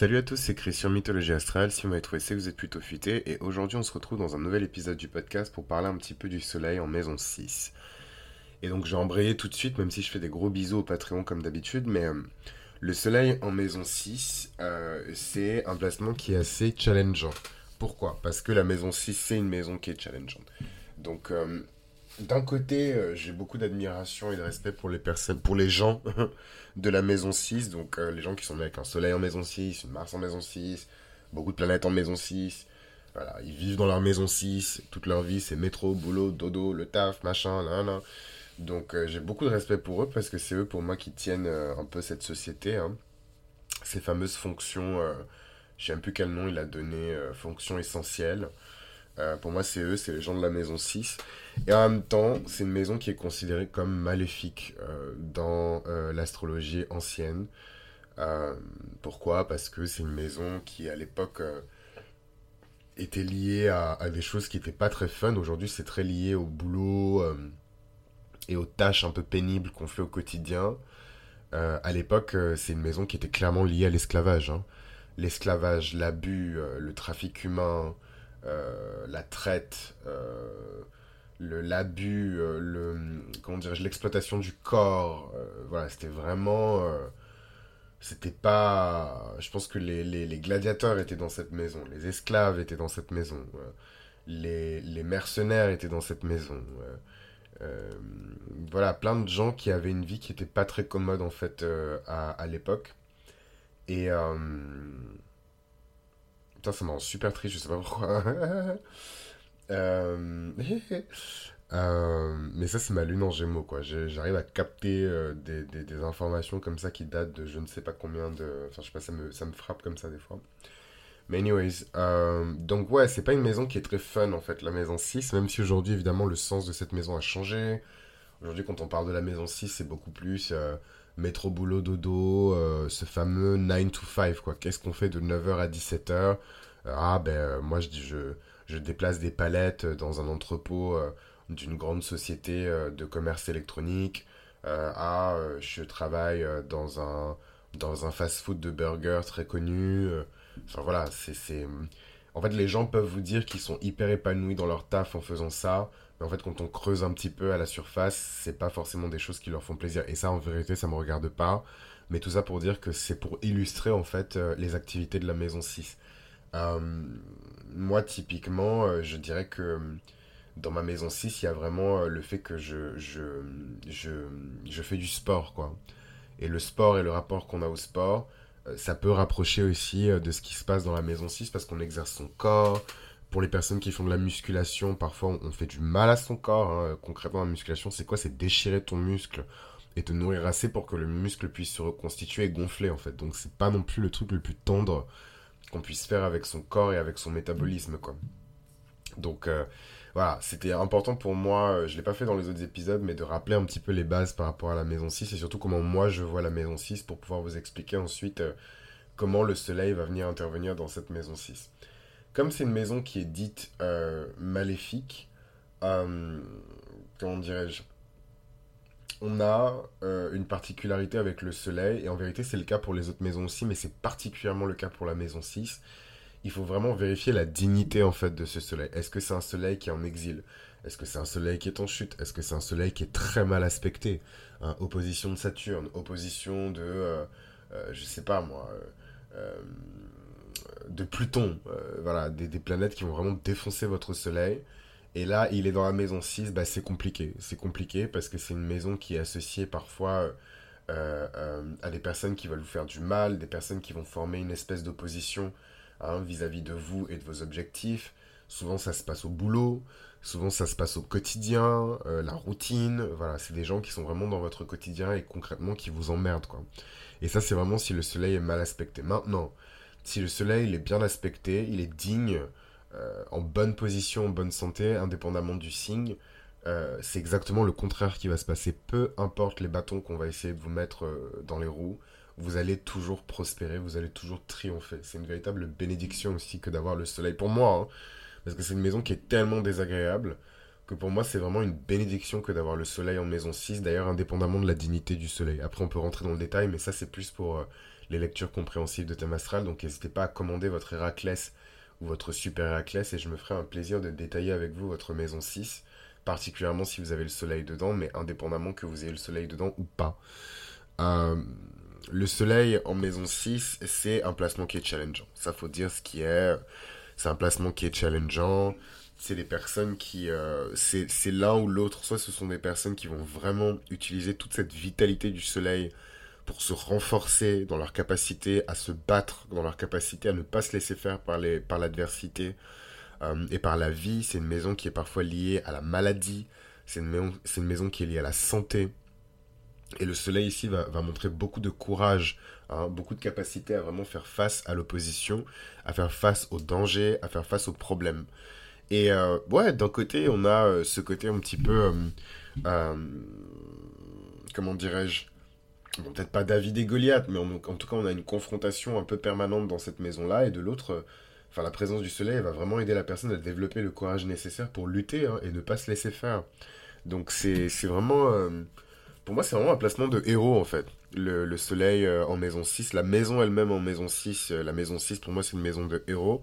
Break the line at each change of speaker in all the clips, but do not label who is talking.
Salut à tous, c'est Christian Mythologie Astrale. Si vous m'avez trouvé, c'est vous êtes plutôt futé. Et aujourd'hui, on se retrouve dans un nouvel épisode du podcast pour parler un petit peu du soleil en maison 6. Et donc, j'ai embrayé tout de suite, même si je fais des gros bisous au Patreon comme d'habitude. Mais euh, le soleil en maison 6, euh, c'est un placement qui est assez challengeant. Pourquoi? Parce que la maison 6, c'est une maison qui est challengeante. Donc, euh, d'un côté, euh, j'ai beaucoup d'admiration et de respect pour les personnes, pour les gens de la maison 6, donc euh, les gens qui sont nés avec un soleil en maison 6, une Mars en maison 6, beaucoup de planètes en maison 6. Voilà, ils vivent dans leur maison 6, toute leur vie c'est métro, boulot, dodo, le taf, machin, là, là. Donc euh, j'ai beaucoup de respect pour eux parce que c'est eux pour moi qui tiennent un peu cette société. hein. Ces fameuses fonctions, je même plus quel nom il a donné, fonctions essentielles. Euh, pour moi, c'est eux, c'est les gens de la maison 6. Et en même temps, c'est une maison qui est considérée comme maléfique euh, dans euh, l'astrologie ancienne. Pourquoi? Parce que c'est une maison qui, à l'époque, était liée à, des choses qui n'étaient pas très fun. Aujourd'hui, c'est très lié au boulot et aux tâches un peu pénibles qu'on fait au quotidien. À l'époque, c'est une maison qui était clairement liée à l'esclavage. hein. L'esclavage, l'abus, le trafic humain, la traite, euh, l'abus, euh, le comment dirais-je, l'exploitation du corps. euh, voilà, c'était vraiment, euh, c'était pas. Je pense que les, les, gladiateurs étaient dans cette maison, les esclaves étaient dans cette maison, euh, les, les mercenaires étaient dans cette maison. euh, euh, voilà, plein de gens qui avaient une vie qui était pas très commode en fait euh, à, à l'époque. Et euh, putain, ça me rend super triste, je sais pas pourquoi. Euh, euh, mais ça, c'est ma lune en gémeaux, quoi. J'arrive à capter euh, des, informations comme ça qui datent de je ne sais pas combien de... Enfin, je sais pas, ça me, ça me frappe comme ça des fois. Mais anyways, donc ouais, c'est pas une maison qui est très fun, en fait, la maison 6, même si aujourd'hui, évidemment, le sens de cette maison a changé. Aujourd'hui, quand on parle de la maison 6, c'est beaucoup plus euh, métro, boulot, dodo, euh, ce fameux 9 to 5, quoi. Qu'est-ce qu'on fait de 9h à 17h? Ah, ben, euh, moi, je je, je déplace des palettes dans un entrepôt euh, d'une grande société euh, de commerce électronique. Euh, ah, euh, je travaille euh, dans un, dans un fast-food de burgers très connu. euh. Enfin, voilà, c'est... En fait, les gens peuvent vous dire qu'ils sont hyper épanouis dans leur taf en faisant ça. Mais en fait, quand on creuse un petit peu à la surface, c'est pas forcément des choses qui leur font plaisir. Et ça, en vérité, ça me regarde pas. Mais tout ça pour dire que c'est pour illustrer, en fait, euh, les activités de la maison 6. Euh, moi, typiquement, euh, je dirais que dans ma maison 6, il y a vraiment le fait que je, je, je, je fais du sport, quoi. Et le sport et le rapport qu'on a au sport, ça peut rapprocher aussi euh, de ce qui se passe dans la maison 6 parce qu'on exerce son corps. Pour les personnes qui font de la musculation, parfois on fait du mal à son corps. hein. Concrètement, la musculation, c'est quoi? C'est déchirer ton muscle et te nourrir assez pour que le muscle puisse se reconstituer et gonfler, en fait. Donc, c'est pas non plus le truc le plus tendre qu'on puisse faire avec son corps et avec son métabolisme, quoi. Donc, euh, voilà, c'était important pour moi, euh, je l'ai pas fait dans les autres épisodes, mais de rappeler un petit peu les bases par rapport à la maison 6 et surtout comment moi je vois la maison 6 pour pouvoir vous expliquer ensuite euh, comment le soleil va venir intervenir dans cette maison 6. Comme c'est une maison qui est dite euh, maléfique, comment dirais-je, on a une particularité avec le soleil, et en vérité c'est le cas pour les autres maisons aussi, mais c'est particulièrement le cas pour la maison 6. Il faut vraiment vérifier la dignité en fait de ce soleil. Est-ce que c'est un soleil qui est en exil? Est-ce que c'est un soleil qui est en chute? Est-ce que c'est un soleil qui est très mal aspecté? Hein, opposition de Saturne, opposition de, euh, euh, je sais pas moi, euh, euh, de Pluton, euh, voilà, des, planètes qui vont vraiment défoncer votre soleil. Et là, il est dans la maison 6, bah, c'est compliqué. C'est compliqué parce que c'est une maison qui est associée parfois à des personnes qui veulent vous faire du mal, des personnes qui vont former une espèce d'opposition hein, vis-à-vis de vous et de vos objectifs. Souvent, ça se passe au boulot, souvent, ça se passe au quotidien, euh, la routine. Voilà, c'est des gens qui sont vraiment dans votre quotidien et concrètement qui vous emmerdent, quoi. Et ça, c'est vraiment si le soleil est mal aspecté. Maintenant, si le soleil il est bien aspecté, il est digne, euh, en bonne position, en bonne santé, indépendamment du signe, euh, c'est exactement le contraire qui va se passer. Peu importe les bâtons qu'on va essayer de vous mettre dans les roues, vous allez toujours prospérer, vous allez toujours triompher. C'est une véritable bénédiction aussi que d'avoir le soleil pour moi, hein, parce que c'est une maison qui est tellement désagréable que pour moi c'est vraiment une bénédiction que d'avoir le soleil en maison 6, d'ailleurs indépendamment de la dignité du soleil. Après on peut rentrer dans le détail, mais ça c'est plus pour euh, les lectures compréhensives de thème astral, donc n'hésitez pas à commander votre Héraclès ou votre Super Héraclès et je me ferai un plaisir de détailler avec vous votre maison 6, particulièrement si vous avez le soleil dedans, mais indépendamment que vous ayez le soleil dedans ou pas. Euh, le soleil en maison 6, c'est un placement qui est challengeant. Ça faut dire ce qui est. C'est un placement qui est challengeant c'est les personnes qui... Euh, c'est l'un ou l'autre, soit ce sont des personnes qui vont vraiment utiliser toute cette vitalité du soleil pour se renforcer dans leur capacité à se battre, dans leur capacité à ne pas se laisser faire par l'adversité par euh, et par la vie. C'est une maison qui est parfois liée à la maladie, c'est une maison qui est liée à la santé. Et le soleil ici va, montrer beaucoup de courage, hein, beaucoup de capacité à vraiment faire face à l'opposition, à faire face aux dangers, à faire face aux problèmes. Et euh, ouais, d'un côté, on a euh, ce côté un petit peu. Euh, comment dirais-je Peut-être pas David et Goliath, mais en tout cas, on a une confrontation un peu permanente dans cette maison-là. Et de l'autre, enfin, la présence du soleil va vraiment aider la personne à développer le courage nécessaire pour lutter hein, et ne pas se laisser faire. Donc, c'est vraiment. Pour moi, c'est vraiment un placement de héros en fait. Le, le soleil en maison 6, la maison elle-même en maison 6, la maison 6 pour moi c'est une maison de héros.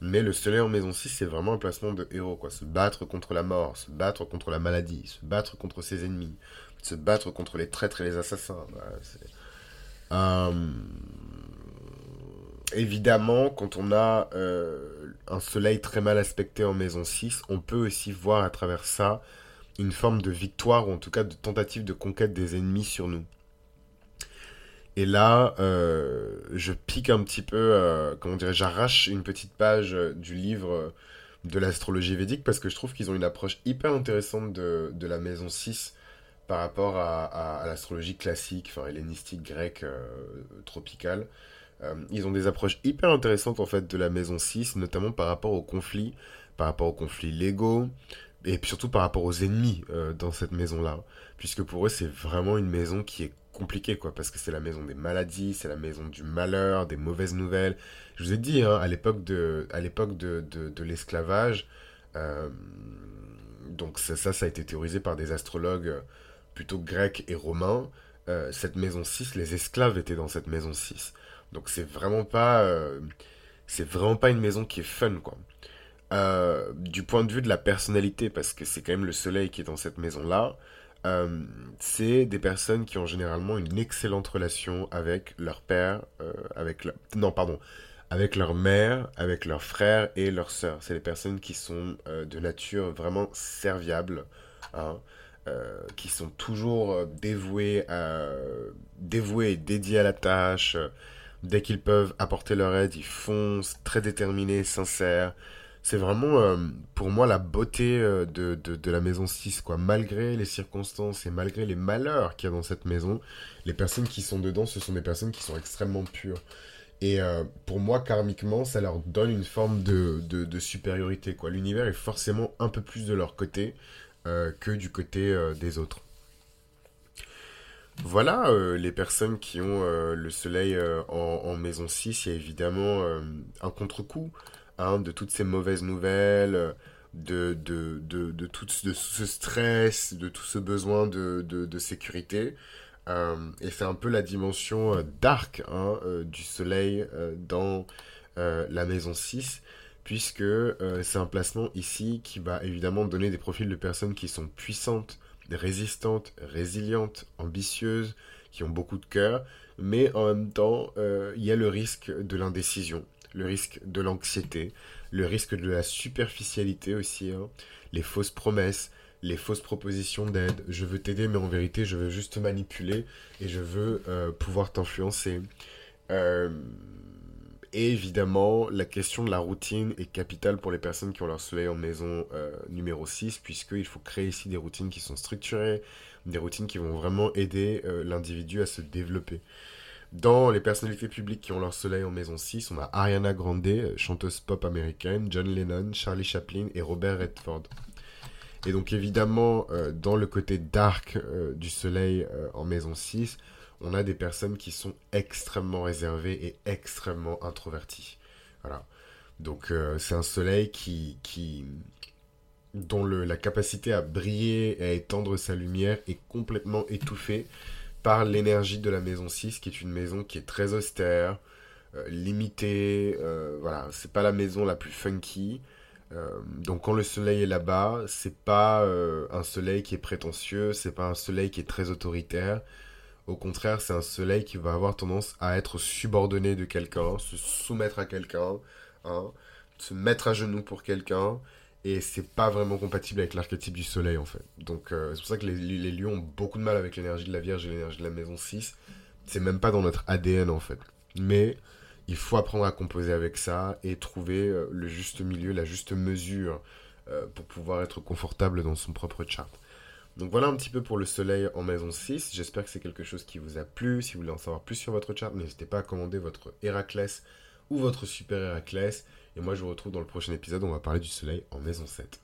Mais le soleil en maison 6, c'est vraiment un placement de héros, quoi. Se battre contre la mort, se battre contre la maladie, se battre contre ses ennemis, se battre contre les traîtres et les assassins. Euh, évidemment, quand on a euh, un soleil très mal aspecté en maison 6, on peut aussi voir à travers ça une forme de victoire, ou en tout cas de tentative de conquête des ennemis sur nous. Et là, euh, je pique un petit peu, euh, comment dirais j'arrache une petite page euh, du livre de l'astrologie védique parce que je trouve qu'ils ont une approche hyper intéressante de, de la maison 6 par rapport à, l'astrologie classique, enfin hellénistique, grecque, tropicale. ils ont des approches hyper intéressantes en fait de la maison 6, notamment par rapport aux conflits, par rapport aux conflits légaux, et puis surtout par rapport aux ennemis dans cette maison-là. Puisque pour eux, c'est vraiment une maison qui est compliqué, quoi, parce que c'est la maison des maladies, c'est la maison du malheur, des mauvaises nouvelles. Je vous ai dit, hein, à l'époque de, de, de, l'esclavage, euh, donc ça, ça, a été théorisé par des astrologues plutôt grecs et romains. Euh, cette maison 6, les esclaves étaient dans cette maison 6. Donc c'est vraiment pas, euh, c'est vraiment pas une maison qui est fun, quoi. Du point de vue de la personnalité, parce que c'est quand même le soleil qui est dans cette maison-là, euh, c'est des personnes qui ont généralement une excellente relation avec leur père, euh, avec non pardon, avec leur mère, avec leurs frères et leurs sœurs. C'est des personnes qui sont euh, de nature vraiment serviables, hein, qui sont toujours dévouées, dévouées et dédiées à la tâche. Dès qu'ils peuvent apporter leur aide, ils foncent, très déterminés, sincères c'est vraiment euh, pour moi la beauté euh, de, la maison 6 quoi. Malgré les circonstances et malgré les malheurs qu'il y a dans cette maison les personnes qui sont dedans ce sont des personnes qui sont extrêmement pures. Et euh, pour moi karmiquement ça leur donne une forme de, de, supériorité quoi. L'univers est forcément un peu plus de leur côté que du côté des autres. Voilà les personnes qui ont le soleil en, en, maison 6 il y a évidemment un contre-coup Hein, de toutes ces mauvaises nouvelles, de, de, de, de, tout ce stress, de tout ce besoin de, sécurité. Euh, et c'est un peu la dimension euh, dark hein, euh, du soleil dans la maison 6, puisque c'est un placement ici qui va évidemment donner des profils de personnes qui sont puissantes, résistantes, résilientes, ambitieuses, qui ont beaucoup de cœur, mais en même temps, il y a le risque de l'indécision le risque de l'anxiété, le risque de la superficialité aussi, hein. les fausses promesses, les fausses propositions d'aide. Je veux t'aider, mais en vérité, je veux juste te manipuler et je veux euh, pouvoir t'influencer. Euh, et évidemment, la question de la routine est capitale pour les personnes qui ont leur soleil en maison euh, numéro 6, puisqu'il faut créer ici des routines qui sont structurées, des routines qui vont vraiment aider l'individu à se développer. Dans les personnalités publiques qui ont leur soleil en maison 6, on a Ariana Grande, chanteuse pop américaine, John Lennon, Charlie Chaplin et Robert Redford. Et donc évidemment, euh, dans le côté dark euh, du soleil euh, en maison 6, on a des personnes qui sont extrêmement réservées et extrêmement introverties. Voilà. Donc c'est un soleil qui, dont la capacité à briller et à étendre sa lumière est complètement étouffée par l'énergie de la maison 6, qui est une maison qui est très austère, euh, limitée, euh, voilà, c'est pas la maison la plus funky. Euh, donc quand le soleil est là-bas, c'est pas un soleil qui est prétentieux, c'est pas un soleil qui est très autoritaire. Au contraire, c'est un soleil qui va avoir tendance à être subordonné de quelqu'un, se soumettre à quelqu'un, hein, se mettre à genoux pour quelqu'un, et c'est pas vraiment compatible avec l'archétype du soleil en fait. Donc c'est pour ça que les, les, lions ont beaucoup de mal avec l'énergie de la Vierge et l'énergie de la maison 6. C'est même pas dans notre ADN en fait. Mais il faut apprendre à composer avec ça et trouver euh, le juste milieu, la juste mesure euh, pour pouvoir être confortable dans son propre chart. Donc voilà un petit peu pour le soleil en maison 6. J'espère que c'est quelque chose qui vous a plu. Si vous voulez en savoir plus sur votre chart, n'hésitez pas à commander votre Héraclès ou votre Super Héraclès. Et moi je vous retrouve dans le prochain épisode on va parler du soleil en maison 7.